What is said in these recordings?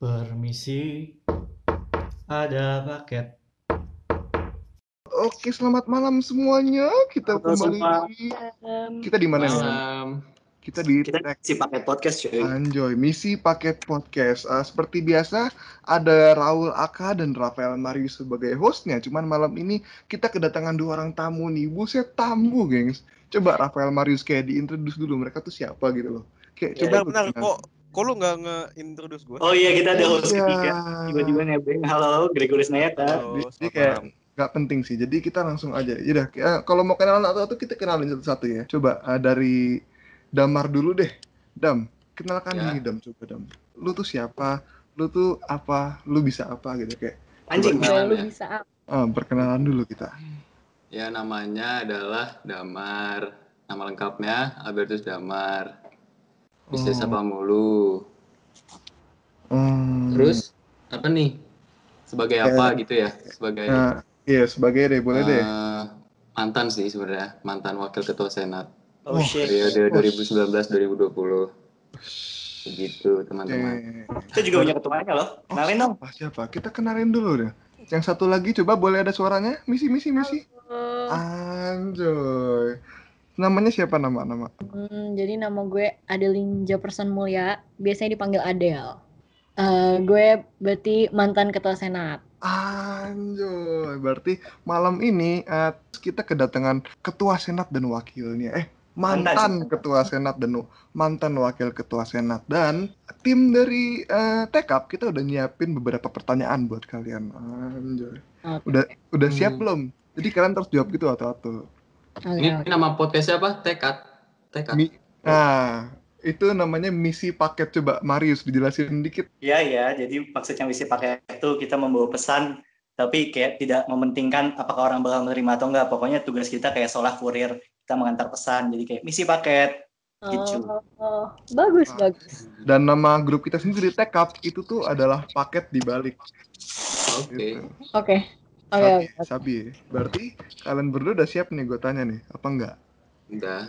Permisi, ada paket. Oke, selamat malam semuanya. Kita Halo kembali semua. di kita di mana nih? Malam. Kita di Kita Tech si paket podcast cuy. Anjoy, misi paket podcast. Eh, seperti biasa, ada Raul Aka dan Rafael Marius sebagai hostnya. Cuman malam ini kita kedatangan dua orang tamu nih. Buset tamu, gengs. Coba Rafael Marius kayak diintroduce dulu. Mereka tuh siapa gitu loh. Kayak Ya, coba bentar, kenal. kok, kok lu nggak nge-introduce gue? Oh iya kita ada host Iya. ketiga. Tiba-tiba nebeng. Halo, Gregoris Nayaka. Halo, Jadi kayak nggak penting sih. Jadi kita langsung aja. Yaudah, kayak- kalau mau kenalan atau kita kenalin satu-satu ya. Coba eh, dari Damar dulu deh. Dam, kenalkan Ya. diri Dam, coba Dam. Lu tuh siapa? Lu tuh apa? Lu bisa apa gitu kayak. Anjing. Lu bisa ah, perkenalan dulu kita. Ya namanya adalah Damar. Nama lengkapnya Albertus Damar. Bisnis Oh. apa mulu. Hmm. Terus apa nih? Sebagai Kayak- apa gitu ya? Sebagai Nah, iya sebagai deh, boleh deh. eh, mantan sih sebenarnya, mantan wakil ketua senat Oh Oh, shit. periode 2019-2020. Begitu teman-teman. Kita juga punya ketuanya loh. Oh, Kenalin dong. siapa, siapa? Kita kenalin dulu deh. Yang satu lagi coba boleh ada suaranya? Misi, misi, misi. Anjoy. Namanya siapa nama nama? Hmm, jadi nama gue Adeline Jefferson Mulya, biasanya dipanggil Adele. Eh, gue berarti mantan ketua senat. Anjoy, berarti malam ini eh, kita kedatangan ketua senat dan wakilnya. Eh, mantan Mantan. ketua senat dan mantan wakil ketua senat dan tim dari eh, Tekap kita udah nyiapin beberapa pertanyaan buat kalian. Anjoy. Oke. Udah udah siap Hmm. belum? Jadi kalian terus jawab gitu atau-atau. Oke, Ini nama podcastnya apa? Tekad. Tekad. Mi- Nah, itu namanya misi paket coba Marius dijelasin dikit. Iya iya. Jadi maksudnya misi paket itu kita membawa pesan tapi kayak tidak mementingkan apakah orang bakal menerima atau enggak. Pokoknya tugas kita kayak seolah kurir kita mengantar pesan. Jadi kayak misi paket. gitu. Oh, oh, bagus, Ah. bagus. Dan nama grup kita sendiri Tekap itu tuh adalah paket dibalik. Oke. Gitu. Oke. Oke, Sabi, oke. sabi. Berarti kalian berdua udah siap nih gue tanya nih, apa enggak? Udah.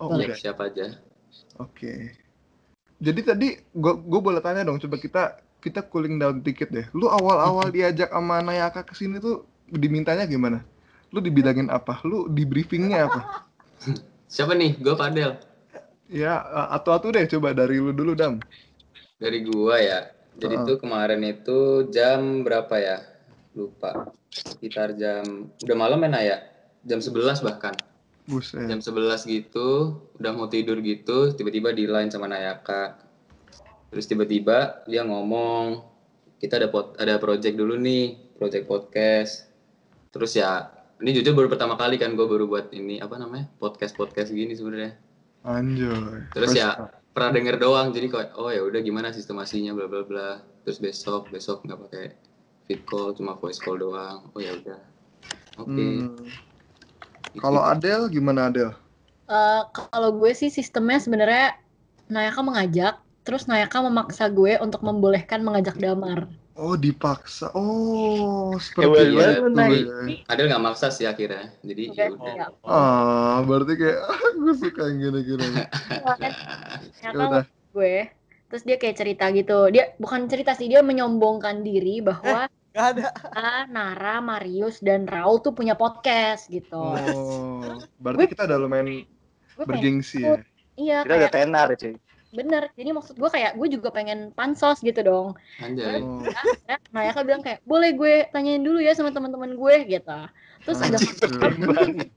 Oh, udah. Siap aja. Oke. Jadi tadi gue gue boleh tanya dong, coba kita kita cooling down dikit deh. Lu awal-awal diajak sama Nayaka ke sini tuh dimintanya gimana? Lu dibilangin apa? Lu di briefingnya apa? Siapa nih? Gue Padel. Ya, atau-atau deh coba dari lu dulu, Dam. Dari gua ya. Jadi Heeh. tuh kemarin itu jam berapa ya? Lupa. Sekitar jam udah malam ya Naya? Jam 11 bahkan. Buset. Jam 11 gitu, udah mau tidur gitu, tiba-tiba di line sama Nayaka. Terus tiba-tiba dia ngomong, kita ada pot, ada project dulu nih, project podcast. Terus ya, ini jujur baru pertama kali kan gue baru buat ini apa namanya? podcast-podcast gini sebenarnya. Anjoy. Terus ya pernah denger doang jadi kok oh ya udah gimana sistemasinya bla bla bla terus besok besok nggak pakai vid call cuma voice call doang oh ya udah oke Hmm. Gitu. Kalau Adel gimana Adel? Eh, kalau gue sih sistemnya sebenarnya Nayaka mengajak, terus Nayaka memaksa gue untuk membolehkan mengajak Damar. Oh, dipaksa. Oh, Hebat seperti itu lu, Nay. ya. Adel nggak maksa sih akhirnya jadi Oke, ya udah ya. Ah, berarti kayak gue suka yang gini-gini. Nayaka Ya gue terus dia kayak cerita gitu dia bukan cerita sih dia menyombongkan diri bahwa Gak ada. ah, Nara, Marius dan Raul tuh punya podcast gitu. Oh, berarti kita udah lumayan gue bergengsi ya. iya Kita udah kayak tenar cuy. bener. Jadi maksud gue kayak gue juga pengen pansos gitu dong. anjay Oh, Akhirnya Nayaka bilang kayak boleh gue tanyain dulu ya sama teman-teman gue gitu. Terus udah anjir.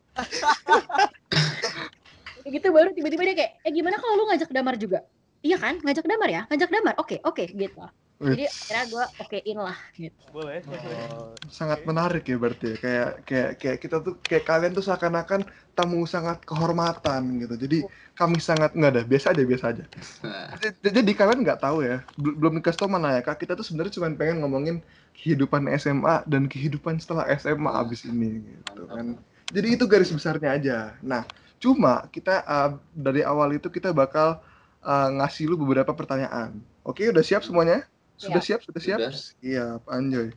Kayak gitu baru tiba-tiba dia kayak eh gimana kalau lu ngajak Damar juga? Iya kan? Ngajak Damar ya? Ngajak Damar. Oke, oke gitu. Jadi akhirnya gue okein lah gitu. Boleh. Oh, sangat menarik ya berarti ya. Kayak kayak kayak kita tuh kayak kalian tuh seakan-akan tamu sangat kehormatan gitu. Jadi kami sangat enggak ada, biasa aja biasa aja. Nah, Jadi, jadi kalian nggak tahu ya, bel- belum dikasih tau mana ya kak. Kita tuh sebenarnya cuma pengen ngomongin kehidupan SMA dan kehidupan setelah SMA abis ini gitu kan. Jadi itu garis besarnya aja. Nah, cuma kita uh, dari awal itu kita bakal uh, ngasih lu beberapa pertanyaan. Oke, udah siap semuanya? Sudah siap? Sudah siap? Sudah. Siap, anjoy.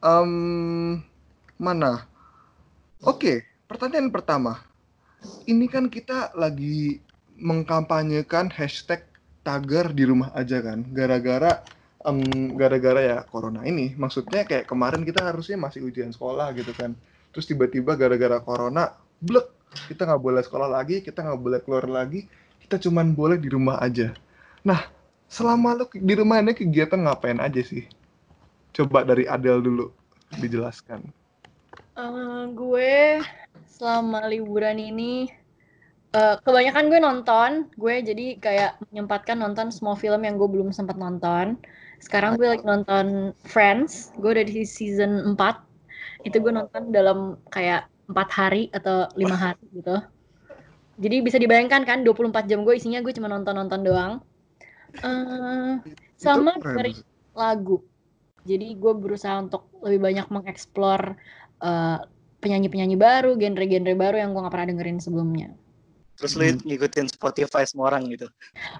Em, mana? Oke, pertanyaan pertama. Ini kan kita lagi mengkampanyekan hashtag tagar di rumah aja kan, gara-gara em, gara-gara ya corona ini maksudnya kayak kemarin kita harusnya masih ujian sekolah gitu kan terus tiba-tiba gara-gara corona blek kita nggak boleh sekolah lagi kita nggak boleh keluar lagi kita cuman boleh di rumah aja nah selama lu di rumah ini kegiatan ngapain aja sih coba dari Adel dulu dijelaskan Eh, gue selama liburan ini eh, kebanyakan gue nonton, gue jadi kayak menyempatkan nonton semua film yang gue belum sempat nonton. Sekarang gue lagi nonton Friends, gue udah di season 4. Itu gue nonton dalam kayak empat hari atau lima hari gitu. Jadi bisa dibayangkan kan 24 jam gue isinya gue cuma nonton-nonton doang. Eh, sama dari lagu. Jadi gue berusaha untuk lebih banyak mengeksplor eh, penyanyi-penyanyi baru, genre-genre baru yang gue gak pernah dengerin sebelumnya. Terus lu ngikutin Spotify semua orang gitu.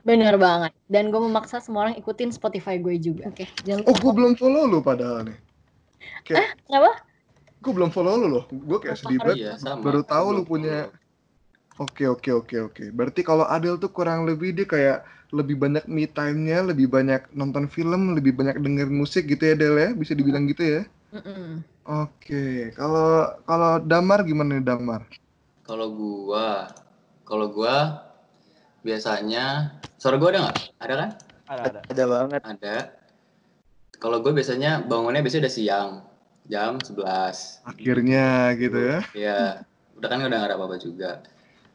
Bener banget. Dan gue memaksa semua orang ikutin Spotify gue juga. Oke, jangan oh gue belum follow lu padahal nih kayak Kenapa? gue belum follow lu loh gue kayak sedih banget Iya, baru tahu lu punya Oke oke oke oke. Berarti kalau Adel tuh kurang lebih dia kayak lebih banyak me time-nya, lebih banyak nonton film, lebih banyak denger musik gitu ya Del ya? Bisa dibilang gitu ya? Oke. Kalau kalau Damar gimana nih Damar? Kalau gua, kalau gua biasanya suara gua ada nggak? Ada kan? Ada ada. Ada banget. Ada. Kalau gue biasanya bangunnya biasanya udah siang, jam 11. Akhirnya gitu ya? Iya, udah kan udah nggak ada apa-apa juga.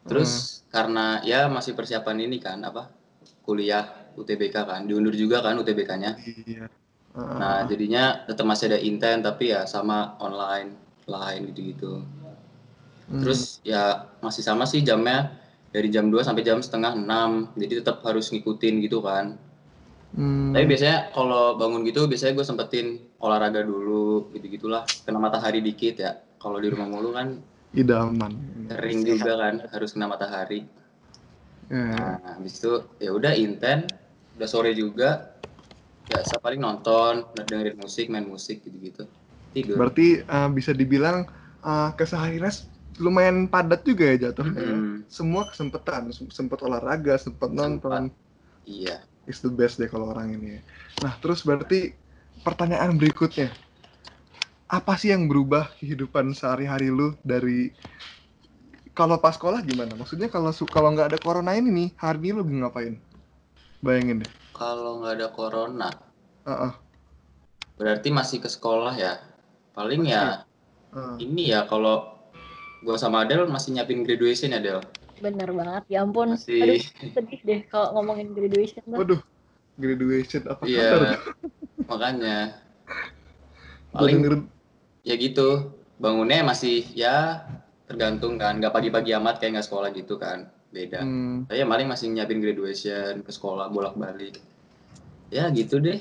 Terus karena ya masih persiapan ini kan apa? Kuliah UTBK kan, diundur juga kan UTBK-nya. Iya. Nah, jadinya tetap masih ada intent tapi ya sama online lain gitu-gitu. Hmm. Terus ya masih sama sih jamnya dari jam 2 sampai jam setengah 6. Jadi tetap harus ngikutin gitu kan. Hmm. Tapi biasanya kalau bangun gitu biasanya gue sempetin olahraga dulu gitu-gitulah. Kena matahari dikit ya. Kalau di rumah mulu kan idaman. kering juga kan harus kena matahari. Ya. Nah, habis itu ya udah intent, udah sore juga. Biasa paling nonton, dengerin musik, main musik gitu-gitu. Tidur. Berarti eh, bisa dibilang eh, kesehariannya lumayan padat juga ya jatuhnya. ya. Mm, Semua kesempatan, sempat olahraga, sempat nonton. iya. is the best deh kalau orang ini. ya. Nah, terus berarti pertanyaan berikutnya. Apa sih yang berubah kehidupan sehari-hari lu dari kalau pas sekolah gimana? Maksudnya kalau kalau nggak ada corona ini nih, hari ini lu ngapain? Bayangin deh. Kalau nggak ada corona, Heeh. berarti masih ke sekolah ya. Paling ya heeh. ini ya kalau gua sama Adel masih nyiapin graduation ya Del. Bener banget. Ya ampun. Masih Aduh, sedih deh kalau ngomongin graduation. tuh. Waduh, graduation apa iya. kabar? Makanya paling ya gitu. Bangunnya masih ya tergantung kan, nggak pagi-pagi amat kayak nggak sekolah gitu kan. Beda. hmm, Saya paling masih nyiapin graduation ke sekolah bolak-balik. Ya gitu deh.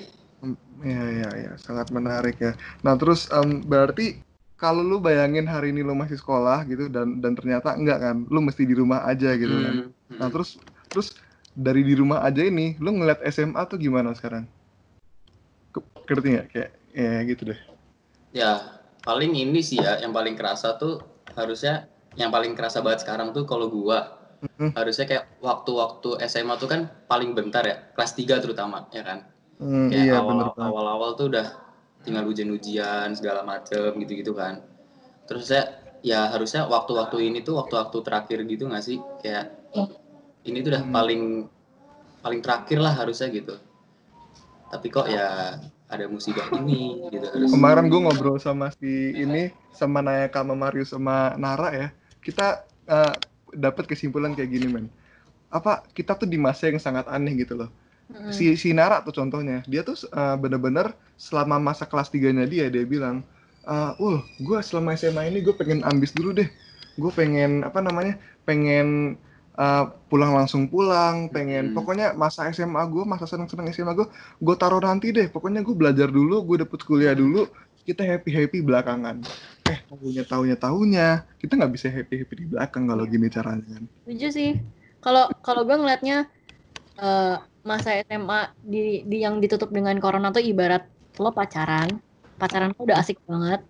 ya ya ya, sangat menarik ya. Nah, terus em, berarti kalau lu bayangin hari ini lu masih sekolah gitu dan dan ternyata enggak kan, lu mesti di rumah aja gitu kan. Hmm, Nah hmm. terus terus dari di rumah aja ini, lu ngeliat SMA tuh gimana sekarang? Ke- Ngerti nggak? Kayak ya gitu deh. Ya, paling ini sih ya, yang paling kerasa tuh harusnya yang paling kerasa banget sekarang tuh kalau gua Mhm. harusnya kayak waktu-waktu SMA tuh kan paling bentar ya, kelas 3 terutama ya kan. Hmm, Kayak iya awal, bener awal-awal tuh udah tinggal ujian-ujian segala macem gitu-gitu kan. Terus saya ya harusnya waktu-waktu ini tuh waktu-waktu terakhir gitu nggak sih? Kayak ini tuh udah Hmm. paling paling terakhir lah harusnya gitu. Tapi kok ya ada musibah ini gitu harus. Kemarin gue ngobrol sama si ini sama Nayaka sama Marius sama Nara ya. Kita eh, dapat kesimpulan kayak gini men. Apa kita tuh di masa yang sangat aneh gitu loh. Si si Nara tuh contohnya, dia tuh eh, bener-bener selama masa kelas 3-nya dia dia bilang, eh "Ul, gue selama SMA ini gue pengen ambis dulu deh. Gue pengen apa namanya? Pengen eh, pulang langsung pulang, pengen Hmm. pokoknya masa SMA gue, masa seneng-seneng SMA gue, gue taruh nanti deh. Pokoknya gue belajar dulu, gue dapet kuliah dulu, kita happy happy belakangan. Eh, tahunya tahunya tahunya kita nggak bisa happy happy di belakang kalau gini caranya kan. Setuju sih. Kalau kalau gue ngelihatnya eh, masa SMA di, di yang ditutup dengan corona tuh ibarat lo pacaran, pacaran tuh udah asik banget.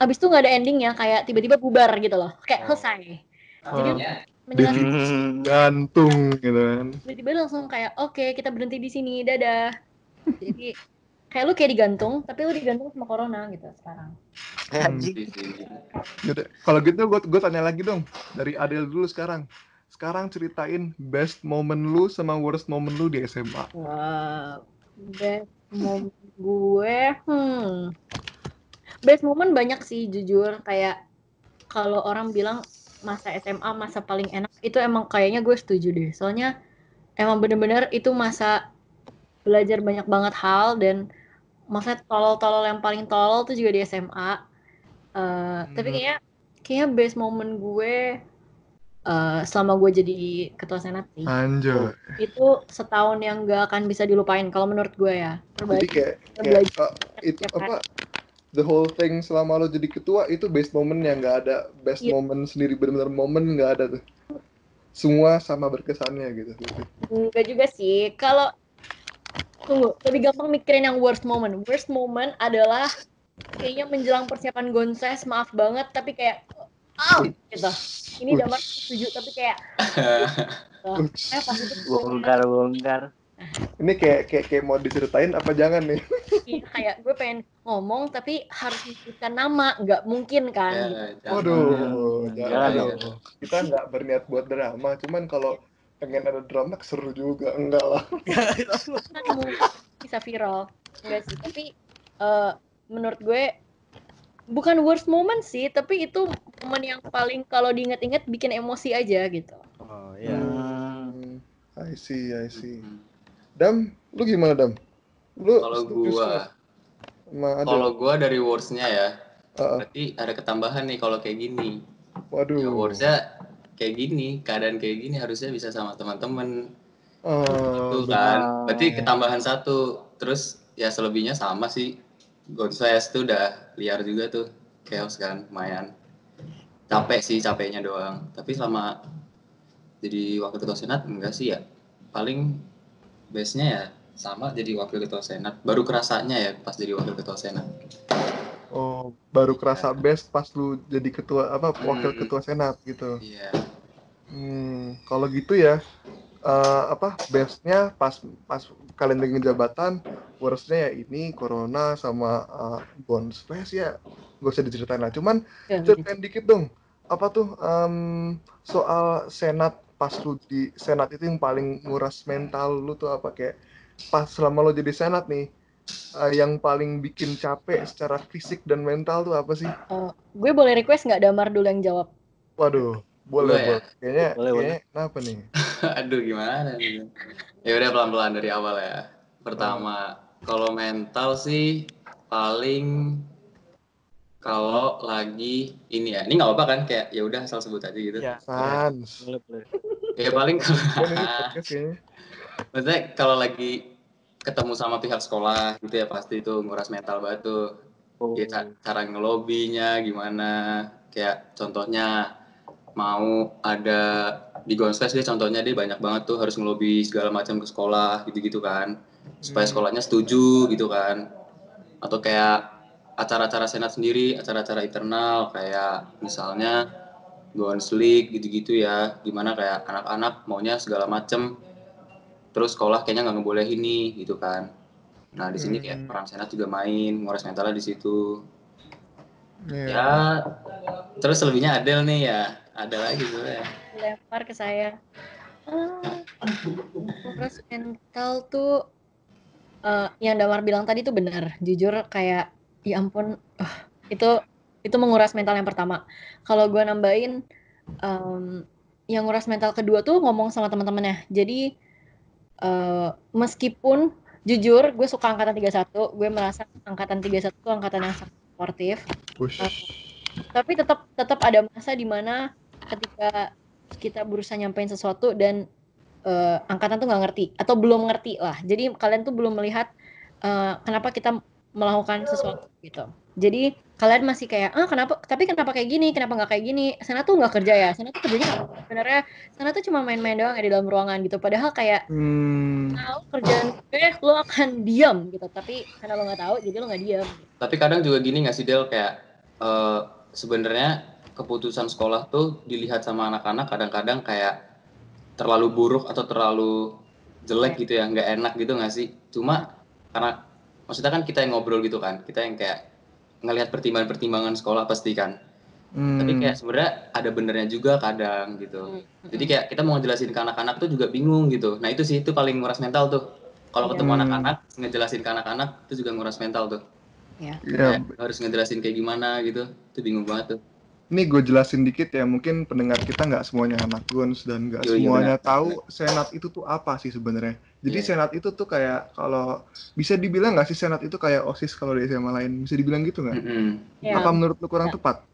Abis itu nggak ada endingnya, kayak tiba-tiba bubar gitu loh, kayak selesai. Jadi menjelaskan Hmm, Gantung gitu kan. tiba-tiba langsung kayak oke kita berhenti di sini, dadah. Jadi kayak lu kayak digantung tapi lu digantung sama corona gitu sekarang Hmm. Di sini. Yaudah, kalau gitu gue gue tanya lagi dong dari Adel dulu sekarang. Sekarang ceritain best moment lu sama worst moment lu di SMA. Wah, best moment gue, hmm, best moment banyak sih jujur. Kayak kalau orang bilang masa SMA masa paling enak, itu emang kayaknya gue setuju deh. Soalnya emang bener-bener itu masa belajar banyak banget hal dan masa tolol-tolol yang paling tolol tuh juga di SMA. Eh, Tapi Hmm. kayaknya kayaknya best moment gue eh, selama gue jadi ketua senat sih itu setahun yang gak akan bisa dilupain kalau menurut gue ya Jadi terbaik kayak, kayak belajar uh, itu tiap apa the whole thing selama lo jadi ketua itu best moment yang nggak ada best Iya. moment sendiri benar-benar momen nggak ada tuh. Semua sama berkesannya gitu. enggak juga sih kalau tunggu lebih gampang mikirin yang worst moment worst moment adalah kayaknya menjelang persiapan gonses maaf banget tapi kayak ah gitu ini damar setuju tapi kayak Uch. eh pas itu Bongkar bongkar. Ini kayak kayak kayak mau diceritain apa jangan nih? Iya, kayak gue pengen ngomong tapi harus menyebutkan nama nggak mungkin kan Ya, gitu. jangan. Waduh, Jangan. jangan dong. Kita nggak berniat buat drama, cuman kalau pengen ada drama seru juga enggak lah. kan mungkin bisa viral enggak sih tapi eh, menurut gue bukan worst moment sih tapi itu momen yang paling kalau diinget-inget bikin emosi aja gitu Oh Hmm, I see, I see. Hmm. Dam, lu gimana Dam? Lu Kalau gua, kalau gua dari words-nya ya, Heeh. berarti ada ketambahan nih kalau kayak gini. waduh. Ya words-nya kayak gini, keadaan kayak gini harusnya bisa sama teman-teman. Oh, Tuh bener. kan, berarti ketambahan satu. Terus ya selebihnya sama sih. Gonzales tuh udah liar juga tuh, chaos kan, lumayan. Capek sih, capeknya doang. Tapi selama jadi wakil ketua senat enggak sih ya. Paling base-nya ya sama jadi wakil ketua senat. Baru kerasanya ya pas jadi wakil ketua senat. Oh, baru kerasa best pas lu jadi ketua apa wakil Hmm. ketua senat gitu. Iya. Hmm, kalau gitu ya eh, apa bestnya pas pas kalian dengan jabatan, worstnya ya ini corona sama uh, bonus Fest ya gak usah diceritain lah. Cuman Ya, ceritain dikit dong apa tuh em, soal senat pas lu di senat itu yang paling nguras mental lu tuh apa kayak pas selama lo jadi senat nih eh, yang paling bikin capek secara fisik dan mental tuh apa sih? Eh, gue boleh request nggak Damar dulu yang jawab Waduh, boleh, Boleh ya? boleh. Kayaknya, Boleh, boleh. kayaknya kenapa nih? Aduh gimana nih? Ya udah pelan-pelan dari awal ya. Pertama, kalau mental sih paling kalau lagi ini ya, ini nggak apa-apa kan kayak ya udah asal sebut aja gitu. Ya. Sans. Boleh boleh. Ya paling kayaknya. maksudnya kalau lagi ketemu sama pihak sekolah gitu ya pasti itu nguras mental banget tuh. Oh. Ya, ca- cara ngelobinya gimana kayak contohnya mau ada di Gonfest dia contohnya dia banyak banget tuh harus ngelobi segala macam ke sekolah gitu-gitu kan supaya Hmm. sekolahnya setuju gitu kan atau kayak acara-acara senat sendiri acara-acara internal kayak misalnya Gonslik gitu-gitu ya gimana kayak anak-anak maunya segala macem terus sekolah kayaknya nggak ngebolehin nih gitu kan. Nah di sini kayak Hmm. peran senat juga main nguras mentalnya di situ. Iya. ya terus selebihnya Adel nih ya ada lagi sebenarnya. Lempar ke saya. Ah, nguras mental tuh eh, yang Damar bilang tadi tuh benar jujur kayak ya ampun ah, itu itu menguras mental yang pertama. Kalau gue nambahin em, yang nguras mental kedua tuh ngomong sama teman-temannya jadi eh, meskipun jujur gue suka angkatan 31 gue merasa angkatan 31 tuh angkatan yang sangat sportif. Push. tapi tetap tetap ada masa di mana ketika kita berusaha nyampein sesuatu dan eh, angkatan tuh nggak ngerti atau belum ngerti lah. Jadi kalian tuh belum melihat eh, kenapa kita melakukan sesuatu gitu. Jadi kalian masih kayak ah kenapa tapi kenapa kayak gini kenapa nggak kayak gini? Sana tuh nggak kerja ya sana tuh kerjanya sebenarnya sana tuh cuma main-main doang ya di dalam ruangan gitu. Padahal kayak Hmm. tahu kerjaan gue lo akan diam gitu. Tapi karena lo nggak tahu jadi lo nggak diam tapi kadang juga gini nggak sih Del? Kayak eh, sebenarnya keputusan sekolah tuh dilihat sama anak-anak kadang-kadang kayak terlalu buruk atau terlalu jelek gitu ya nggak enak gitu nggak sih? Cuma karena maksudnya kan kita yang ngobrol gitu kan kita yang kayak ngelihat pertimbangan-pertimbangan sekolah pasti kan Hmm. tapi kayak sebenarnya ada benernya juga kadang gitu Hmm. jadi kayak kita mau ngejelasin ke anak-anak tuh juga bingung gitu nah itu sih itu paling nguras mental tuh kalau Iya. ketemu Hmm. anak-anak ngejelasin ke anak-anak itu juga nguras mental tuh Ya. Ya, Kayak harus ngejelasin kayak gimana gitu itu bingung banget tuh Ini gue jelasin dikit ya, mungkin pendengar kita nggak semuanya anak guns dan nggak Iya, iya, semuanya benar. tahu senat itu tuh apa sih sebenarnya. Jadi Iya. senat itu tuh kayak kalau bisa dibilang nggak sih senat itu kayak osis kalau di SMA lain, bisa dibilang gitu nggak? Mm-mm. Ya, Apa menurut lu kurang Ya. tepat?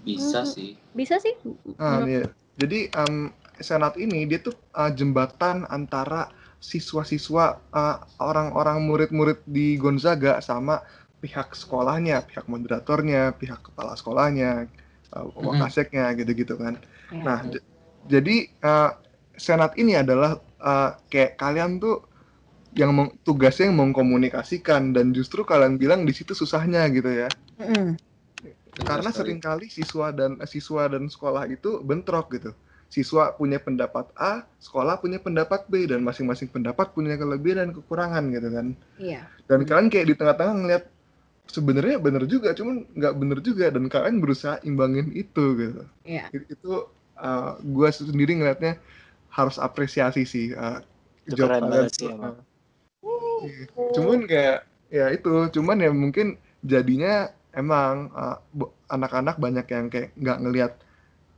bisa Hmm. sih bisa sih. Nah, Menurut- iya. Jadi em, senat ini dia tuh uh, jembatan antara siswa-siswa uh, orang-orang murid-murid di Gonzaga sama pihak sekolahnya, pihak moderatornya, pihak kepala sekolahnya, uh, wakaseknya gitu-gitu kan. Ya. Nah, j- jadi uh, senat ini adalah uh, kayak kalian tuh yang meng- tugasnya yang mengkomunikasikan dan justru kalian bilang di situ susahnya gitu ya. Benar Karena sering kali siswa dan siswa dan sekolah itu bentrok gitu. Siswa punya pendapat A, sekolah punya pendapat B dan masing-masing pendapat punya kelebihan dan kekurangan gitu kan. Iya. Dan kalian kayak di tengah-tengah ngeliat sebenarnya bener juga, cuman nggak bener juga dan kalian berusaha imbangin itu gitu. Iya. It- Itu uh, gue sendiri ngeliatnya harus apresiasi sih. Uh, Itu job kalian sih uh. Cuman kayak ya itu, cuman ya mungkin jadinya emang uh, bo- anak-anak banyak yang kayak nggak ngelihat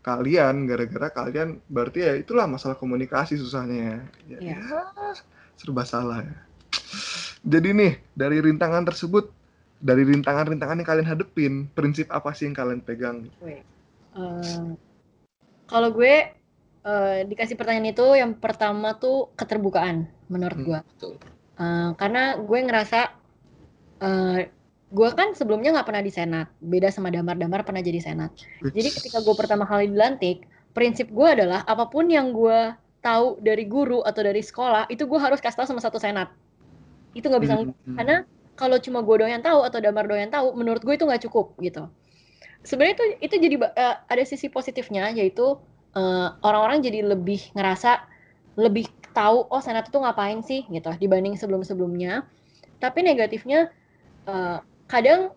kalian gara-gara kalian berarti ya itulah masalah komunikasi susahnya ya. Iya. Ya, serba salah ya. Jadi nih dari rintangan tersebut dari rintangan-rintangan yang kalian hadepin, prinsip apa sih yang kalian pegang? Eh, kalau gue eh, dikasih pertanyaan itu yang pertama tuh keterbukaan menurut Hmm. gue. Betul. Eh, karena gue ngerasa eh, gue kan sebelumnya nggak pernah di senat, beda sama damar-damar pernah jadi senat. Jadi ketika gue pertama kali dilantik, prinsip gue adalah apa pun yang gue tahu dari guru atau dari sekolah itu gue harus kasih tahu sama satu senat. Itu nggak bisa Hmm. karena kalau cuma gue yang tahu atau damar doang yang tahu, menurut gue itu nggak cukup gitu. Sebenarnya itu itu jadi eh, ada sisi positifnya yaitu eh, orang-orang jadi lebih ngerasa lebih tahu oh senat itu ngapain sih gitu dibanding sebelum-sebelumnya. Tapi negatifnya eh, kadang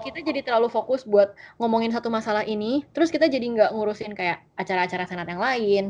kita jadi terlalu fokus buat ngomongin satu masalah ini, terus kita jadi nggak ngurusin kayak acara-acara senat yang lain.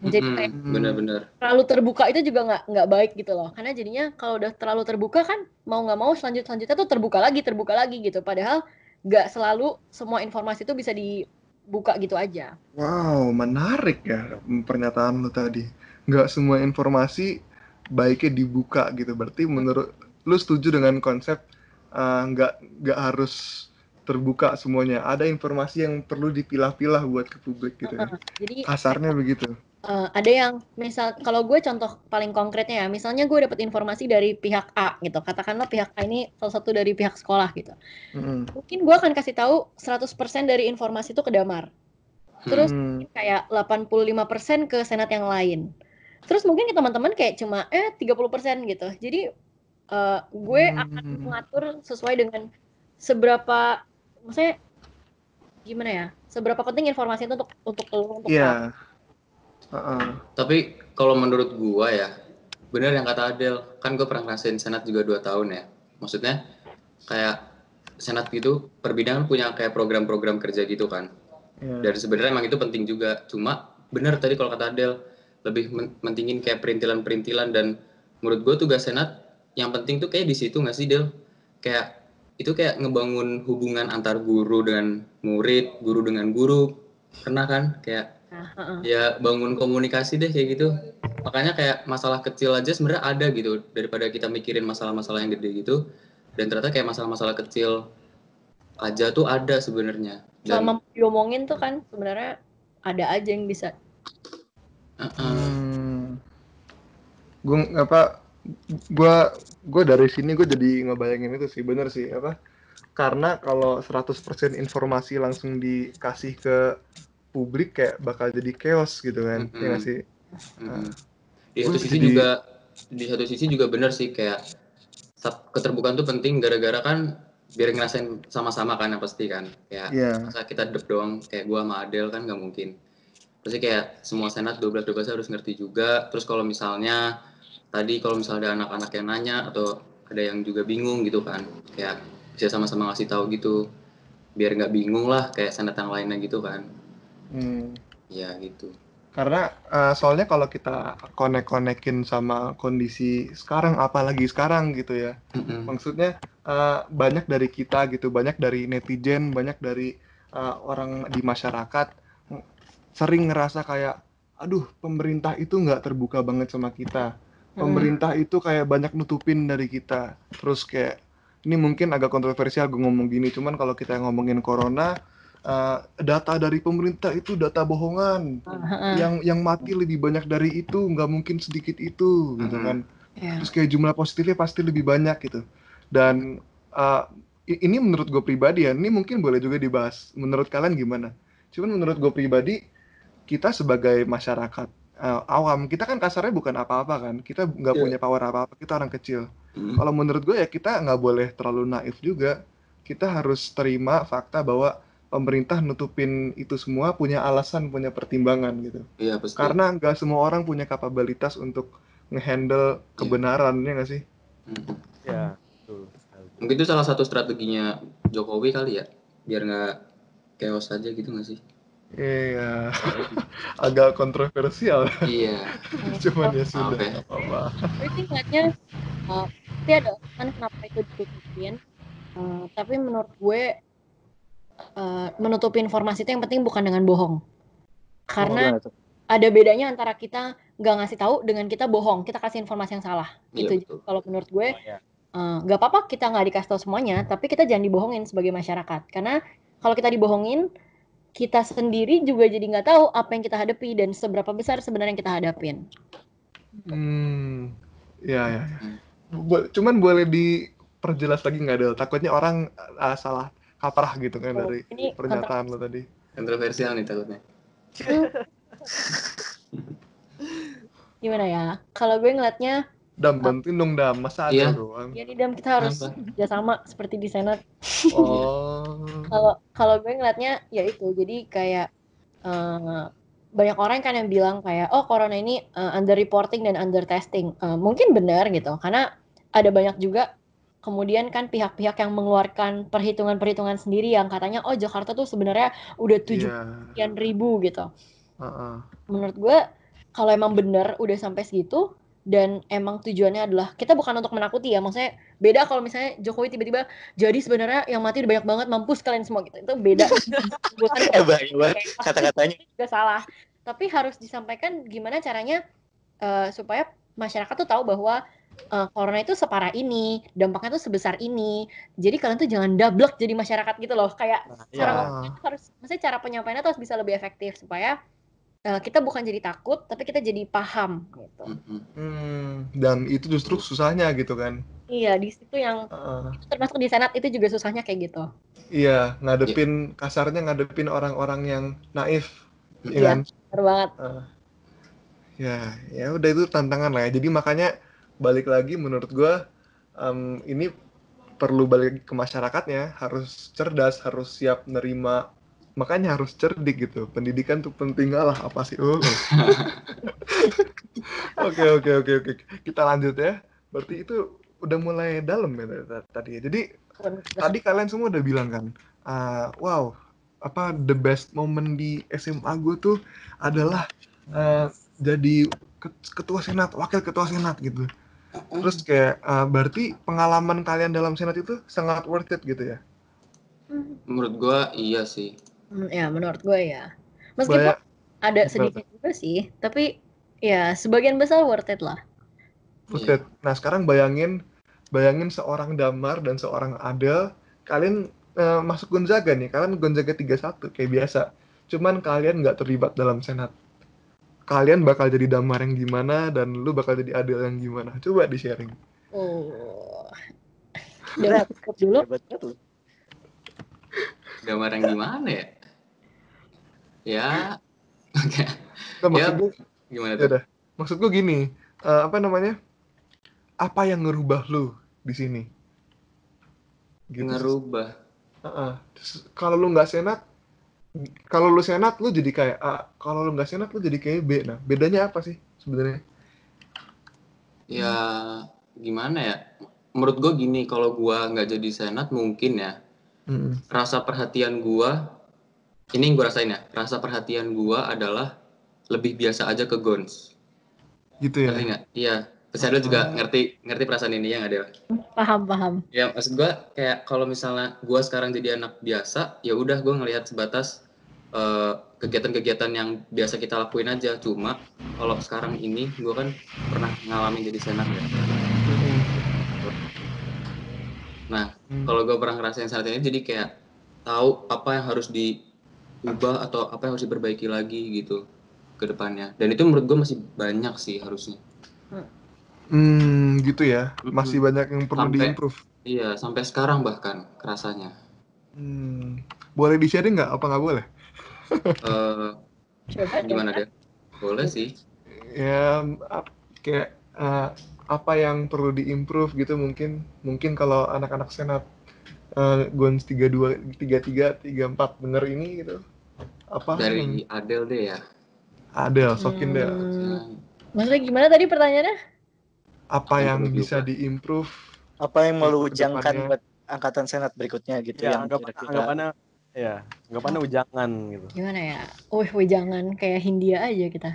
Jadi Mm-mm. kayak bener-bener terlalu terbuka itu juga nggak nggak baik gitu loh karena jadinya kalau udah terlalu terbuka kan mau nggak mau selanjut selanjutnya tuh terbuka lagi terbuka lagi gitu padahal nggak selalu semua informasi itu bisa dibuka gitu aja Wow, menarik ya pernyataan lu tadi. Nggak semua informasi baiknya dibuka gitu. Berarti menurut lu setuju dengan konsep uh, nggak nggak harus terbuka semuanya. Ada informasi yang perlu dipilah-pilah buat ke publik gitu ya. jadi Kasarnya begitu. Eh, ada yang misal kalau gue contoh paling konkretnya ya misalnya gue dapat informasi dari pihak A gitu katakanlah pihak A ini salah satu dari pihak sekolah gitu Mm-mm. mungkin gue akan kasih tahu 100% dari informasi itu ke Damar terus Hmm. kayak 85% ke senat yang lain. Terus mungkin ke teman-teman kayak cuma eh 30% gitu. Jadi eh, gue akan Hmm. mengatur sesuai dengan seberapa maksudnya gimana ya? Seberapa penting informasi itu untuk untuk lo untuk. Iya. Heeh. Tapi kalau menurut gua ya, bener yang kata Adel, kan gue pernah ngerasain senat juga dua tahun ya. Maksudnya kayak senat gitu, perbidang punya kayak program-program kerja gitu kan. Iya. Dan sebenarnya emang itu penting juga. Cuma bener tadi kalau kata Adel, lebih men- mentingin kayak perintilan-perintilan dan menurut gue tugas senat yang penting tuh kayak di situ nggak sih Del? Kayak itu kayak ngebangun hubungan antar guru dengan murid, guru dengan guru, pernah kan? Kayak Nah, heeh. ya bangun komunikasi deh kayak gitu makanya kayak masalah kecil aja sebenarnya ada gitu daripada kita mikirin masalah-masalah yang gede gitu dan ternyata kayak masalah-masalah kecil aja tuh ada sebenarnya dan Selama diomongin tuh kan sebenarnya ada aja yang bisa. uh-uh. Hmm. Gue apa? Gue gue dari sini gue jadi ngebayangin itu sih bener sih apa? Karena kalau 100% informasi langsung dikasih ke publik kayak bakal jadi chaos gitu kan, Mm-mm. ya nggak sih? Mm. di satu Gua sisi jadi- juga di satu sisi juga bener sih kayak keterbukaan tuh penting gara-gara kan biar ngerasain sama-sama kan yang pasti kan kayak Iya. masa kita dep doang kayak gua sama Adel kan nggak mungkin pasti kayak semua senat 12 12 harus ngerti juga terus kalau misalnya tadi kalau misalnya ada anak-anak yang nanya atau ada yang juga bingung gitu kan kayak bisa sama-sama ngasih tahu gitu biar nggak bingung lah kayak sanatan lainnya gitu kan Hmm. ya gitu Karena eh, soalnya kalau kita konek-konekin sama kondisi sekarang, apalagi sekarang gitu ya. Mm-mm. Maksudnya eh, banyak dari kita gitu, banyak dari netizen, banyak dari eh, orang di masyarakat mm, sering ngerasa kayak, aduh pemerintah itu nggak terbuka banget sama kita. Pemerintah itu kayak banyak nutupin dari kita. Terus kayak ini mungkin agak kontroversial gue ngomong gini, cuman kalau kita ngomongin corona, eh, data dari pemerintah itu data bohongan. Yang yang mati lebih banyak dari itu nggak mungkin sedikit itu gitu kan. Iya. terus kayak jumlah positifnya pasti lebih banyak gitu. Dan uh, ini menurut gue pribadi ya ini mungkin boleh juga dibahas. Menurut kalian gimana? Cuman menurut gue pribadi kita sebagai masyarakat uh, awam kita kan kasarnya bukan apa-apa kan. Kita nggak Iya. punya power apa-apa kita orang kecil. Mm. kalau menurut gue ya kita nggak boleh terlalu naif juga. Kita harus terima fakta bahwa pemerintah nutupin itu semua punya alasan punya pertimbangan gitu. Iya pasti. Karena nggak semua orang punya kapabilitas untuk ngehandle kebenaran ya nggak sih? Mm. Ya, betul mungkin itu salah satu strateginya Jokowi kali ya biar nggak chaos aja gitu nggak sih? Iya. Agak kontroversial. Iya. Cuman ya sudah ya. nggak apa-apa. Gue sih ngeliatnya uh, pasti ada alasan kenapa itu ditutupin. Uh, tapi menurut gue uh, menutupi informasi itu yang penting bukan dengan bohong. Karena ada bedanya antara kita nggak ngasih tahu dengan kita bohong, kita kasih informasi yang salah. Iya, Gitu. Kalau menurut gue Oh, ya. uh, nggak apa-apa kita nggak dikasih tahu semuanya, tapi kita jangan dibohongin sebagai masyarakat. Karena kalau kita dibohongin, kita sendiri juga jadi nggak tahu apa yang kita hadapi dan seberapa besar sebenarnya yang kita hadapin. hmm ya ya, cuman boleh diperjelas lagi nggak Del takutnya orang uh, salah kaprah gitu kan Oh, dari ini pernyataan lo tadi kontroversial nih takutnya gimana ya? Kalau gue ngeliatnya dam bantuin dong dam masa ada Iya. doang ya di dalam kita harus Kenapa? kerjasama seperti di senat. oh Kalau kalau gue ngeliatnya ya itu jadi kayak eh, banyak orang kan yang bilang kayak oh corona ini eh, under reporting dan under testing. Eh, mungkin benar gitu karena ada banyak juga kemudian kan pihak-pihak yang mengeluarkan perhitungan-perhitungan sendiri yang katanya oh Jakarta tuh sebenarnya udah tujuh iya sekian ribu gitu. Heeh. menurut gue kalau emang bener udah sampai segitu dan emang tujuannya adalah kita bukan untuk menakuti ya maksudnya beda kalau misalnya Jokowi tiba-tiba jadi sebenarnya yang mati udah banyak banget mampus kalian semua gitu itu beda bukan Eh, banget kata-katanya. juga salah tapi harus disampaikan gimana caranya eh, supaya masyarakat tuh tahu bahwa eh, corona itu separah ini dampaknya tuh sebesar ini jadi kalian tuh jangan dablek jadi masyarakat gitu loh kayak cara Ya. ngomongnya tuh harus maksudnya cara penyampaiannya tuh harus bisa lebih efektif supaya eh, kita bukan jadi takut tapi kita jadi paham gitu Mm-mm. Hmm, dan itu justru susahnya gitu kan. iya di situ yang Heeh. termasuk di senat itu juga susahnya kayak gitu iya, ngadepin kasarnya ngadepin orang-orang yang naif, ya Iya. kan? banget Heeh. ya, ya udah itu tantangan lah ya. Jadi makanya balik lagi menurut gua em, ini perlu balik ke masyarakatnya, harus cerdas, harus siap nerima. Makanya harus cerdik gitu. Pendidikan tuh penting lah apa sih? Oh. Oke oke oke oke. Kita lanjut ya. Berarti itu udah mulai dalam ya tadi ya. Jadi tadi kalian semua udah bilang kan, ah, wow, apa the best moment di SMA gue tuh adalah ah, jadi ket- ketua senat, wakil ketua senat gitu. Terus kayak ah, berarti pengalaman kalian dalam senat itu sangat worth it gitu ya? menurut gua iya sih Hmm, ya menurut gue ya meskipun Banyak ada Betul, sedikit juga sih tapi ya sebagian besar worth it lah worth Iya. it. Nah sekarang bayangin, bayangin seorang Damar dan seorang Adel, kalian eh, masuk Gonzaga nih, kalian Gonzaga 31 kayak biasa. Cuman kalian nggak terlibat dalam senat. Kalian bakal jadi Damar yang gimana dan lu bakal jadi Adel yang gimana? Coba di sharing. oh Udah dulu gambar yang gimana ya ya oke Nah, maksud Ya, gue, gimana ya tuh udah. Maksud gue gini, eh, apa namanya? Apa yang ngerubah lu di sini? Gitu. ngerubah Heeh. Terus Kalau lu nggak senat, kalau lu senat lu jadi kayak A. Kalau lu nggak senat lu jadi kayak B. Nah, bedanya apa sih sebenarnya? ya gimana ya menurut gue gini kalau gua nggak jadi senat mungkin ya Mm. rasa perhatian gua ini yang gue rasain ya rasa perhatian gua adalah lebih biasa aja ke Gons Gitu ya. iya Terus Adel juga Oh. ngerti ngerti perasaan ini ya nggak Del? Paham, paham. Ya maksud gua kayak kalau misalnya gua sekarang jadi anak biasa, ya udah gua ngelihat sebatas eh, kegiatan-kegiatan yang biasa kita lakuin aja. Cuma kalau sekarang ini gua kan pernah ngalamin jadi senat ya. Nah Hmm. kalau gua pernah ngerasain saat ini jadi kayak tahu apa yang harus diubah atau apa yang harus diperbaiki lagi gitu ke depannya. Dan itu menurut gua masih banyak sih harusnya. Hmm, gitu ya. Masih banyak yang perlu Sampai- diimprove. Iya sampai sekarang bahkan kerasanya. Hmm. Boleh di-sharing nggak? Apa nggak boleh? Eh, Coba deh. gimana deh? Boleh sih. Ya, ap- kayak eh, apa yang perlu diimprove gitu mungkin mungkin kalau anak-anak senat eh, Gons 32 33 34 denger ini gitu. Apa? yang- Dari Adel deh ya. Adel, sokin deh. Hmm, Maksudnya gimana tadi pertanyaannya? Apa yang bisa diimprove? Apa yang mau lu Ke ujangkan depannya. buat angkatan senat berikutnya gitu Ya, yang anggap, kira-kira anggapannya ya, anggapannya ujangan gitu. Gimana ya? Wih, wih jangan kayak Hindia aja kita.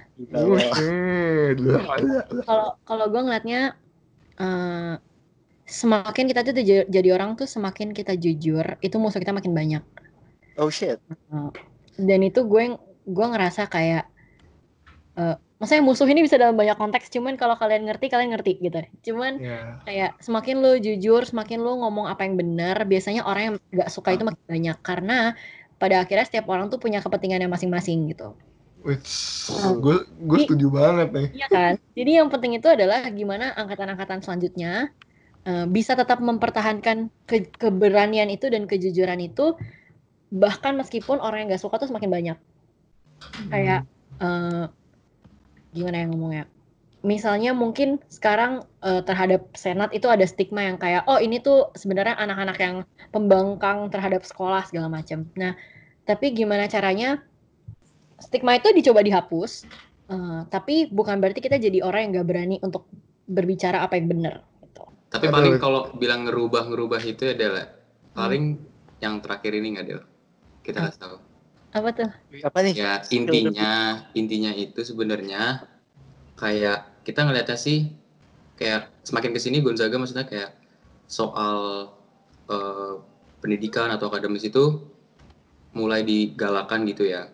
Kalau kalau gue ngeliatnya eh, semakin kita tuh jadi orang tuh semakin kita jujur, itu musuh kita makin banyak. Oh shit. Dan itu gue gue ngerasa kayak eh maksudnya musuh ini bisa dalam banyak konteks, cuman kalau kalian ngerti kalian ngerti gitu. Cuman Ya. kayak semakin lu jujur, semakin lu ngomong apa yang benar, biasanya orang yang nggak suka itu makin banyak karena pada akhirnya setiap orang tuh punya kepentingannya masing-masing gitu. Wits, gue gue setuju banget nih. Iya kan? Jadi yang penting itu adalah gimana angkatan-angkatan selanjutnya eh, bisa tetap mempertahankan ke- keberanian itu dan kejujuran itu bahkan meskipun orang yang nggak suka tuh semakin banyak. Kayak eh, gimana yang ngomongnya? Misalnya mungkin sekarang eh, terhadap senat itu ada stigma yang kayak oh ini tuh sebenarnya anak-anak yang pembangkang terhadap sekolah segala macam. Nah, tapi gimana caranya stigma itu dicoba dihapus Eh, tapi bukan berarti kita jadi orang yang gak berani untuk berbicara apa yang benar. Gitu. Tapi Aduh. paling kalau bilang ngerubah-ngerubah itu adalah paling yang terakhir ini nggak Del? Kita kasih tahu. Apa tuh? Apa nih? Ya intinya intinya itu sebenarnya kayak kita ngeliatnya sih kayak semakin ke sini Gonzaga maksudnya kayak soal eh, pendidikan atau akademis itu mulai digalakan gitu ya.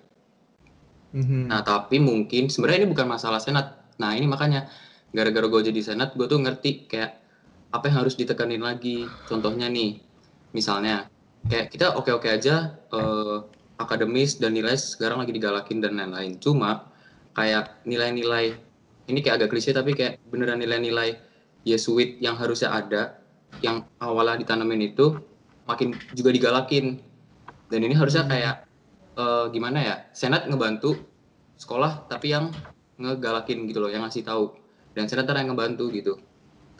Mhm. Nah, tapi mungkin sebenarnya ini bukan masalah senat. Nah, ini makanya gara-gara gue jadi senat, gue tuh ngerti kayak apa yang harus ditekanin lagi. Contohnya nih, misalnya kayak kita oke-oke aja eh, akademis dan nilai sekarang lagi digalakin dan lain-lain. Cuma kayak nilai-nilai ini kayak agak klise tapi kayak beneran nilai-nilai Yesuit yang harusnya ada, yang awalnya ditanamin itu makin juga digalakin. Dan ini harusnya Hmm. kayak eh, gimana ya? Senat ngebantu sekolah tapi yang ngegalakin gitu loh, yang ngasih tahu. Dan senat yang ngebantu gitu.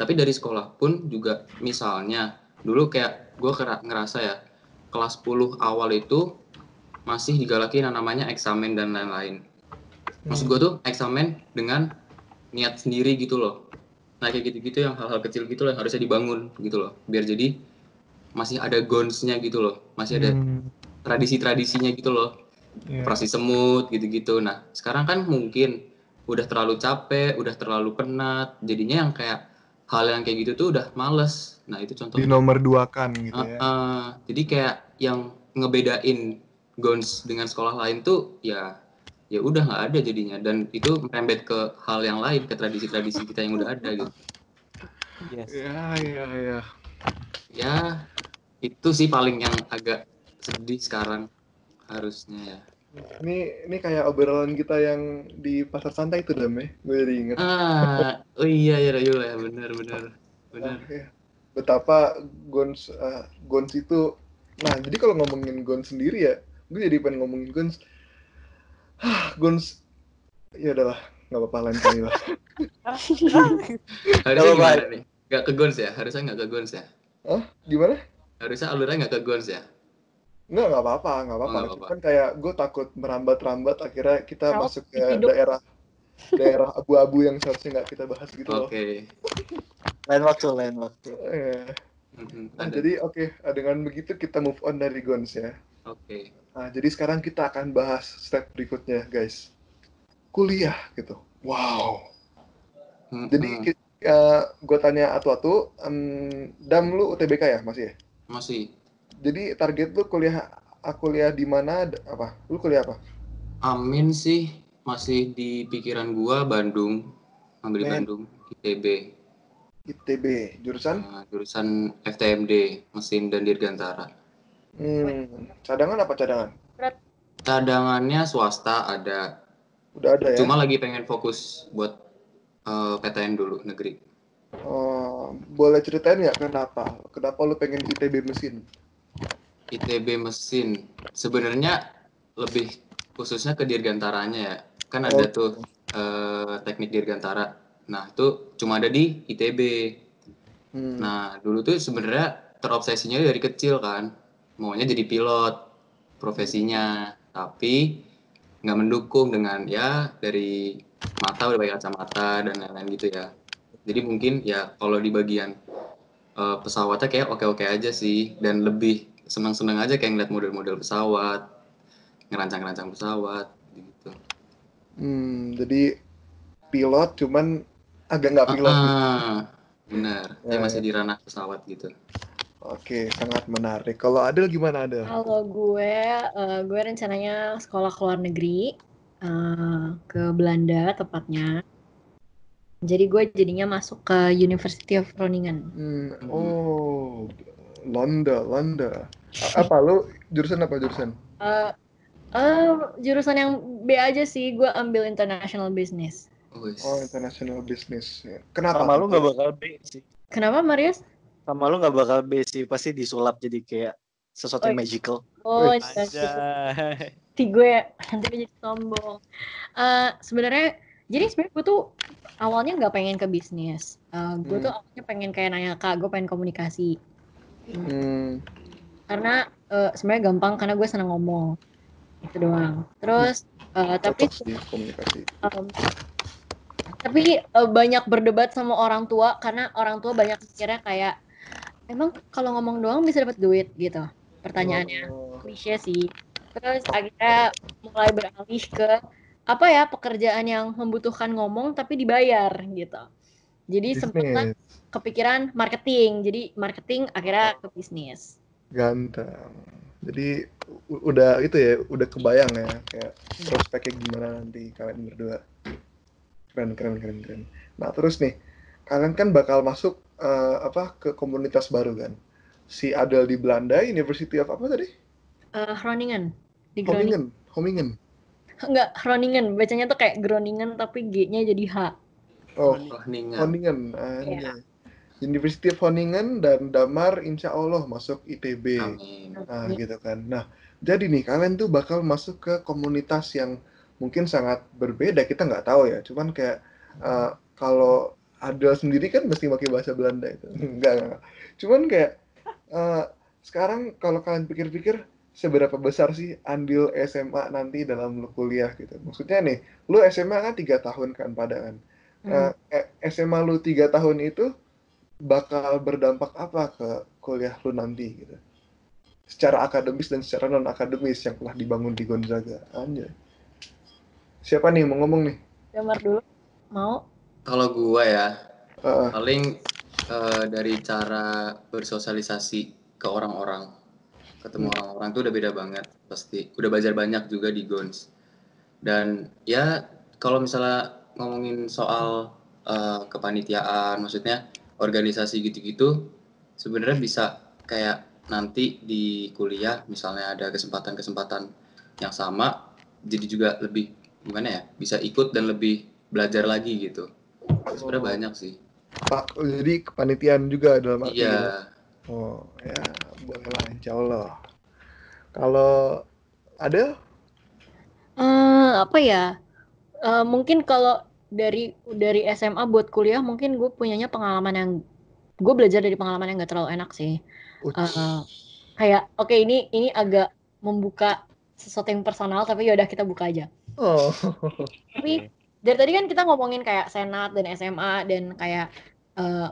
Tapi dari sekolah pun juga misalnya dulu kayak gue ngerasa ya kelas 10 awal itu masih digalakin yang namanya eksamen dan lain-lain. Maksud gue tuh eksamen dengan niat sendiri gitu loh. Nah kayak gitu-gitu yang hal-hal kecil gitu loh yang harusnya dibangun gitu loh. Biar jadi masih ada gonsnya gitu loh. Masih ada Hmm, tradisi-tradisinya gitu loh. ya. Operasi semut gitu-gitu. Nah sekarang kan mungkin udah terlalu capek, udah terlalu penat. Jadinya yang kayak hal yang kayak gitu tuh udah males. Nah itu contoh Di nomor dua kan gitu Uh, ya. uh, jadi kayak yang ngebedain Gons dengan sekolah lain tuh ya ya udah nggak ada jadinya dan itu merembet ke hal yang lain ke tradisi-tradisi kita yang udah ada gitu Yes. Ya, ya, ya. ya itu sih paling yang agak sedih sekarang harusnya ya Ini ini kayak obrolan kita yang di pasar santai itu dam ya. Gue jadi inget. ah oh iya ya Rayul ya benar benar benar Oke. Betapa Gons eh, Gons itu Nah, jadi kalau ngomongin Gons sendiri ya, gue jadi pengen ngomongin Gons. Hah, Gons ya udahlah, nggak apa-apa lain kali lah. harusnya gimana nih nggak ke Gons ya harusnya nggak ke Gons ya Gimana? harusnya alurnya nggak ke Gons ya Nggak, nggak apa-apa, nggak apa-apa. Oh. Cuman kayak gue takut merambat-rambat, akhirnya kita Kalau masuk ke hidup. daerah daerah abu-abu yang seharusnya nggak kita bahas gitu loh. oke lain waktu lain waktu Eh, Mhm, nah, ada. jadi oke, ah, dengan begitu kita move on dari Gons ya. Oke. Nah, jadi sekarang kita akan bahas step berikutnya, guys. Kuliah gitu. Wow. Mhm. Jadi gue tanya atu-atu, em, Dam lu UTBK ya masih ya? masih Jadi target lu kuliah ah, kuliah di mana? Apa? Lu kuliah apa? Amin sih masih di pikiran gua Bandung, ambil Men. Bandung, ITB, ITB, jurusan? Nah, jurusan FTMD, mesin dan dirgantara. Hmm, cadangan apa cadangan? Cadangannya swasta ada, Udah ada ya? cuma lagi pengen fokus buat eh, PTN dulu negeri. Oh, boleh ceritain nggak kenapa? Kenapa lu pengen ITB mesin? ITB mesin sebenarnya lebih khususnya ke dirgantaranya ya, kan ada Oh. tuh eh, teknik dirgantara. Nah itu cuma ada di ITB. Hmm. Nah, dulu tuh sebenarnya terobsesinya dari kecil kan. Maunya jadi pilot profesinya, tapi nggak mendukung dengan ya dari mata udah pakai kacamata dan lain-lain gitu ya. Jadi mungkin ya kalau di bagian eh, pesawatnya kayak oke-oke aja sih dan lebih senang-senang aja kayak ngeliat model-model pesawat, ngerancang-ngerancang pesawat gitu. Hmm, jadi pilot cuman agak nggak pilot. Ah, benar. Ya, Ya, masih ya. di ranah pesawat gitu. Oke, sangat menarik. Kalau Adel gimana Adel? Kalau gue, eh, gue rencananya sekolah ke luar negeri, eh, ke Belanda tepatnya. Jadi gue jadinya masuk ke University of Groningen. Hmm, oh, Londa. A- Apa lu jurusan apa jurusan? Eh, eh, jurusan yang B aja sih, gue ambil international business. Wes. Oh, international business. Kenapa? sama lu nggak bakal B sih Kenapa Marius? Sama lu nggak bakal B sih pasti disulap jadi kayak sesuatu yang Oh, magical Oh, iya. Anjay. Nanti gue nanti gue jadi sombong. Eh, sebenarnya jadi sebenarnya gue tuh awalnya nggak pengen ke bisnis. Eh, gue Hmm. tuh awalnya pengen kayak nanya kak, gue pengen komunikasi. Hmm, Karena eh, sebenarnya gampang karena gue seneng ngomong. Itu doang. Terus eh, tapi komunikasi. em, tapi eh, banyak berdebat sama orang tua karena orang tua banyak mikirnya kayak emang kalau ngomong doang bisa dapat duit gitu. Pertanyaannya Oh, klise sih. Terus akhirnya mulai beralih ke apa ya pekerjaan yang membutuhkan ngomong tapi dibayar gitu. Jadi sempat kepikiran marketing. Jadi marketing akhirnya ke bisnis. Ganteng. Jadi udah itu ya, udah kebayang ya kayak prospeknya gimana nanti kalian berdua. Keren, keren, keren, keren. Nah, terus nih, kalian kan bakal masuk eh, apa ke komunitas baru kan? Si Adel di Belanda, University of apa tadi? Eh, Groningen di Groningen. Homingen, Homingen. Enggak, Groningen. Bacanya tuh kayak Groningen tapi G-nya jadi H. Oh, Groningen. Honingen. Iya. anjay. University of Honingen dan Damar insya Allah masuk ITB. Amin. Nah, gitu kan. Nah, jadi nih kalian tuh bakal masuk ke komunitas yang mungkin sangat berbeda. Kita nggak tahu ya. Cuman kayak eh, kalau Adel sendiri kan mesti pakai bahasa Belanda itu. Enggak, enggak. Cuman kayak eh, sekarang kalau kalian pikir-pikir seberapa besar sih andil SMA nanti dalam lu kuliah gitu. Maksudnya nih, lu SMA kan tiga tahun kan pada kan. Hmm. Eh, eh, SMA lu tiga tahun itu bakal berdampak apa ke kuliah lu nanti gitu? Secara akademis dan secara non akademis yang telah dibangun di Gonzaga. Anjay. Siapa nih mau ngomong nih? Damar dulu. Mau? Kalau gua ya, Heeh. paling eh, dari cara bersosialisasi ke orang-orang, ketemu Hmm. orang-orang tuh udah beda banget pasti. Udah belajar banyak juga di Gons. Dan ya kalau misalnya ngomongin soal eh, kepanitiaan, maksudnya organisasi gitu-gitu, sebenarnya bisa kayak nanti di kuliah misalnya ada kesempatan-kesempatan yang sama, jadi juga lebih gimana ya, bisa ikut dan lebih belajar lagi gitu. Sebenarnya Oh. banyak sih. Pak, jadi kepanitiaan juga dalam arti. Iya, Oh, ya boleh lah, insya Allah. Kalau ada? Eh, apa ya? Eh, mungkin kalau dari dari SMA buat kuliah mungkin gue punyanya pengalaman yang gue belajar dari pengalaman yang gak terlalu enak sih. Uts. Eh, kayak oke ini ini agak membuka sesuatu yang personal tapi yaudah kita buka aja. Oh, Tapi dari tadi kan kita ngomongin kayak senat dan SMA dan kayak eh,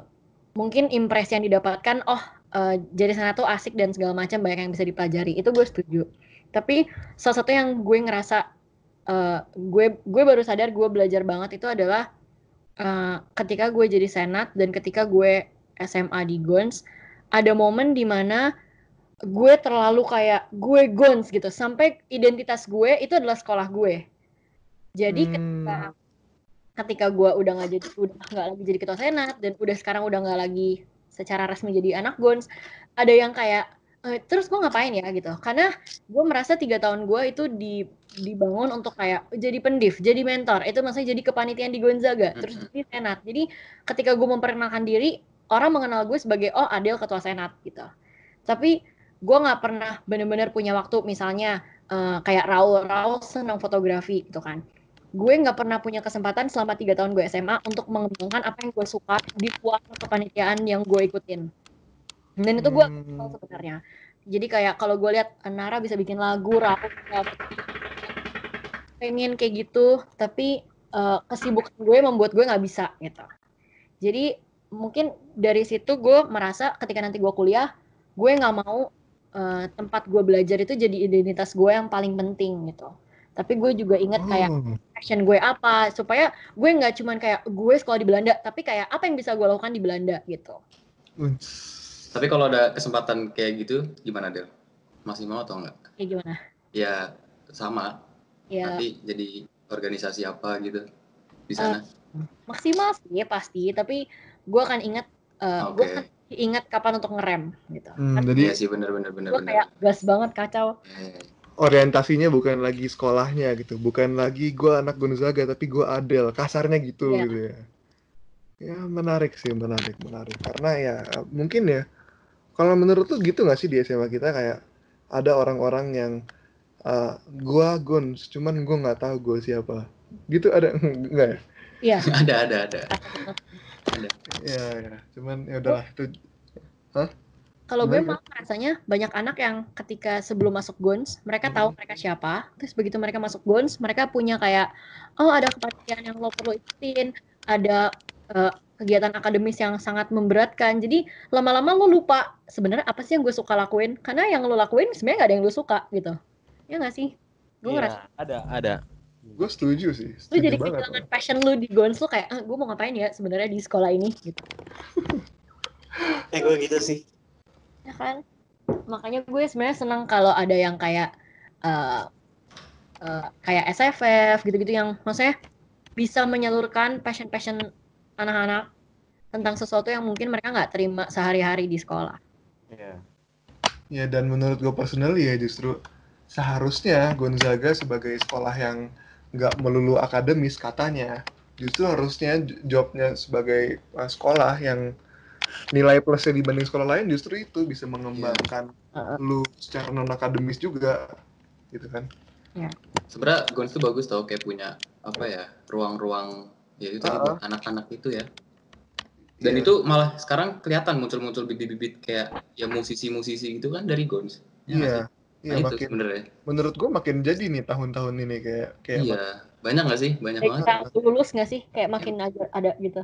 mungkin impresi yang didapatkan oh eh, jadi sana tuh asik dan segala macam banyak yang bisa dipelajari. Itu gue setuju. Tapi salah satu yang gue ngerasa eh, gue gue baru sadar gue belajar banget itu adalah eh, ketika gue jadi senat dan ketika gue SMA di Gons ada momen di mana gue terlalu kayak gue Gons gitu. Sampai identitas gue itu adalah sekolah gue jadi Hmm. ketika ketika gue udah nggak jadi udah nggak lagi jadi ketua senat dan udah sekarang udah nggak lagi secara resmi jadi anak Gons ada yang kayak "Eh, terus gue ngapain ya? gitu. Karena gue merasa tiga tahun gue itu di dibangun untuk kayak jadi pendiv jadi mentor. Itu maksudnya jadi kepanitiaan di Gonzaga terus jadi senat. Jadi ketika gue memperkenalkan diri orang mengenal gue sebagai oh Adel ketua senat gitu. Tapi gue nggak pernah bener-bener punya waktu misalnya eh, kayak Raul Raul senang fotografi gitu kan gue nggak pernah punya kesempatan selama tiga tahun gue SMA untuk mengembangkan apa yang gue suka di kuartal kepanitiaan yang gue ikutin. Dan itu gue Hmm. sebenarnya. Jadi kayak kalau gue lihat Nara bisa bikin lagu bisa pengen kayak gitu tapi eh, kesibukan gue membuat gue nggak bisa gitu. Jadi mungkin dari situ gue merasa ketika nanti gue kuliah gue nggak mau eh, tempat gue belajar itu jadi identitas gue yang paling penting gitu tapi gue juga inget kayak Oh. passion gue apa supaya gue nggak cuman kayak gue sekolah di Belanda tapi kayak apa yang bisa gue lakukan di Belanda gitu. Tapi kalau ada kesempatan kayak gitu, gimana Del? Masih mau atau enggak? kayak gimana Ya sama. ya Nanti jadi organisasi apa gitu di sana. maksimal sih pasti tapi gue akan inget eh, Oke. gue akan inget kapan untuk ngerem gitu Hmm, Kan jadi Iya sih bener bener bener gue kayak gas banget kacau Eh, orientasinya bukan lagi sekolahnya gitu, bukan lagi gue anak Gonzaga tapi gue Adel, kasarnya gitu Iya. gitu ya. Ya menarik sih, menarik, menarik. Karena ya mungkin ya, kalau menurut lu gitu nggak sih di SMA kita kayak ada orang-orang yang uh, gua Gons, cuman gua nggak tahu gue siapa. Gitu ada nggak ya? iya ada ada ada. Ya, ya. Cuman ya udahlah itu. Kalau gue malah rasanya banyak anak yang ketika sebelum masuk Gons mereka tahu mereka siapa. Terus begitu mereka masuk Gons mereka punya kayak oh ada kepanitiaan yang lo perlu ikutin ada eh, kegiatan akademis yang sangat memberatkan. Jadi lama-lama lo lupa sebenarnya apa sih yang gue suka lakuin. Karena yang lo lakuin sebenarnya nggak ada yang lo suka gitu. Ya nggak sih? Gue Iya, ngerasa ada, ada. Gue setuju sih. lu Setuju jadi banget. kehilangan passion lu di Gons lu kayak ah, gue mau ngapain ya sebenarnya di sekolah ini? Gitu. Eh gue gitu sih. Ya kan makanya gue sebenarnya senang kalau ada yang kayak eh eh, kayak SFF gitu-gitu yang maksudnya bisa menyalurkan passion-passion anak-anak tentang sesuatu yang mungkin mereka nggak terima sehari-hari di sekolah. Iya. Ya dan menurut gue personally ya justru seharusnya Gonzaga sebagai sekolah yang nggak melulu akademis katanya justru harusnya jobnya sebagai uh, sekolah yang nilai plusnya dibanding sekolah lain justru itu bisa mengembangkan Heeh. lu secara non akademis juga gitu kan Sebenarnya Gons tuh bagus tau kayak punya apa ya ruang-ruang ya itu tadi buat anak-anak itu ya. Dan Iya. itu malah sekarang kelihatan muncul-muncul bibit-bibit kayak ya musisi-musisi gitu kan dari Gons. Ya iya sih? iya Nah itu makin sebenarnya. menurut gue makin jadi nih tahun-tahun ini kayak kayak Iya. Banyak nggak sih? Banyak Kayak banget. lulus nggak sih? Kayak makin aja ada gitu.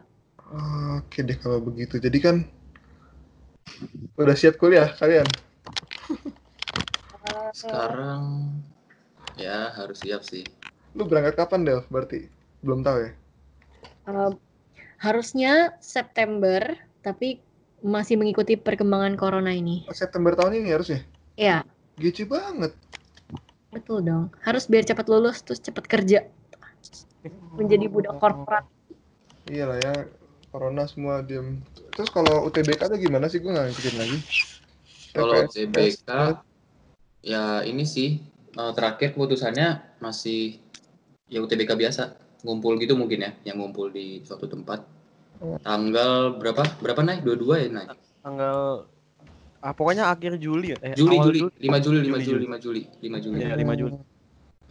Oke deh kalau begitu jadi kan udah siap kuliah kalian Sekarang ya harus siap sih. lu berangkat kapan Del berarti belum tahu ya eh, harusnya September, tapi masih mengikuti perkembangan corona ini. Oh, September tahun ini harusnya Ya, Gece banget betul dong. Harus biar cepat lulus terus cepat kerja. Menjadi budak korporat. Iya lah ya, corona semua diem. Terus kalau UTBK tuh gimana sih? Gue nggak ngikutin lagi. Kalau UTBK ya ini sih eh, terakhir keputusannya masih ya UTBK biasa ngumpul gitu mungkin ya yang ngumpul di suatu tempat Oh. tanggal berapa berapa naik dua-dua ya naik Tanggal ah, pokoknya akhir Juli ya? Eh, Juli Juli 5 Juli 5 Juli, 5 Juli 5 Juli Iya, 5 Juli.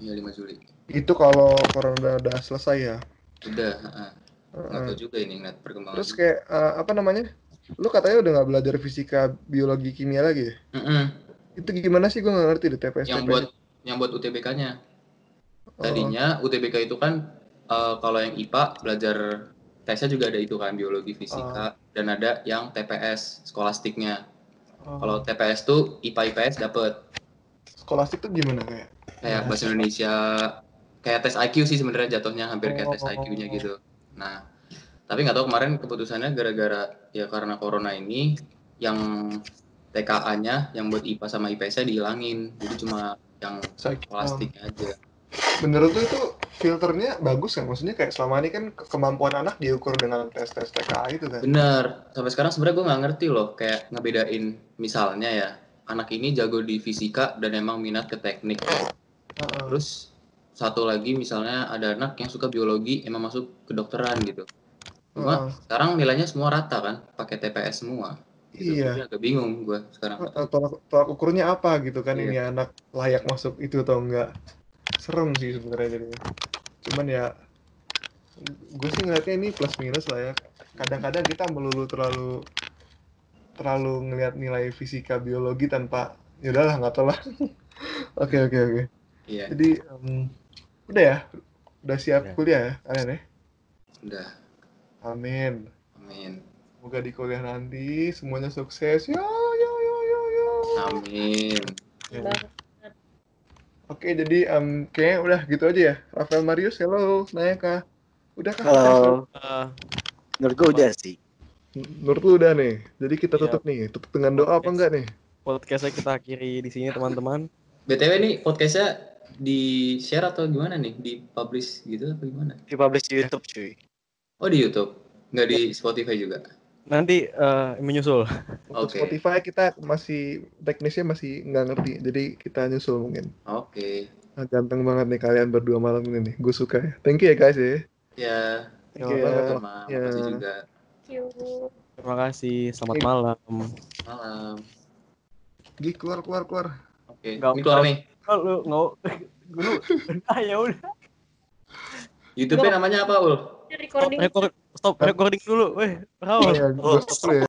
iya 5 Juli Itu kalau corona udah, udah selesai ya. udah heeh. Nggak tahu juga ini ngeliat perkembangan Terus kayak eh, apa namanya? Lu katanya udah nggak belajar fisika, biologi, kimia lagi ya? Mm-mm. Itu gimana sih? Gue nggak ngerti deh TPS. yang buat yang buat UTBK-nya Oh. tadinya UTBK itu kan eh, kalau yang IPA belajar tesnya juga ada itu kan biologi fisika dan ada yang TPS skolastiknya Oh. kalau TPS tuh IPA IPS dapet Skolastik tuh gimana kayak? kayak Ya. bahasa Indonesia kayak tes IQ sih sebenarnya jatuhnya hampir kayak tes Oh. IQ-nya gitu nah tapi nggak tahu kemarin keputusannya gara-gara ya karena corona ini yang TKA-nya yang buat IPA sama IPS-nya dihilangin jadi cuma yang skolastiknya aja Menurut lu itu filternya bagus kan? Maksudnya kayak selama ini kan ke- kemampuan anak diukur dengan tes-tes TKA itu kan? Bener, sampai sekarang sebenarnya gue nggak ngerti loh, kayak ngebedain misalnya ya, anak ini jago di fisika dan emang minat ke teknik. Heeh. Terus satu lagi misalnya ada anak yang suka biologi emang masuk kedokteran gitu. Cuma Heeh. sekarang nilainya semua rata kan, pakai TPS semua. Gitu. Iya. Jadi agak bingung gue sekarang. Heeh, tolak, tolak ukurnya apa gitu kan Iya. ini anak layak masuk itu atau enggak? Serem sih sebenarnya jadinya. Cuman ya gue sih ngeliatnya ini plus minus lah ya. Kadang-kadang kita melulu terlalu terlalu ngelihat nilai fisika biologi tanpa ya udahlah nggak tahu lah. Oke oke oke. Iya, Jadi em, udah ya, udah siap Udah. kuliah ya kalian ya. udah. Amin. Amin. Semoga di kuliah nanti semuanya sukses. Yo yo yo yo yo. Amin. Ya. Oke, jadi em, kayaknya udah gitu aja ya. Rafael Marius, hello, Nayaka. Udah kah? Halo. Eh, Menurut gue udah sih. Menurut lu udah nih. Jadi kita Iya. tutup nih. Tutup dengan doa apa Yes. enggak nih? podcastnya kita akhiri di sini teman-teman. BTW nih podcastnya di share atau gimana nih? Di publish gitu apa gimana? Dipublish di YouTube cuy. Oh di YouTube, nggak di Spotify juga. Nanti eh, menyusul. Untuk. Spotify kita masih teknisnya masih nggak ngerti. Jadi kita nyusul mungkin. Oke. Nah, ganteng banget nih kalian berdua malam ini nih. Gue suka ya. Thank you ya guys ya. Ya, Thank you Iya. ya. sama. Ya. Makasih juga. Thank you. Terima kasih. Selamat malam. Malam. Gi keluar keluar keluar. Oke, ini keluar nih. Oh, lu nggak lu ah ya udah YouTube-nya namanya apa, Ul? Recording. stop, record, stop recording dulu weh Raul Ya, gue stop dulu.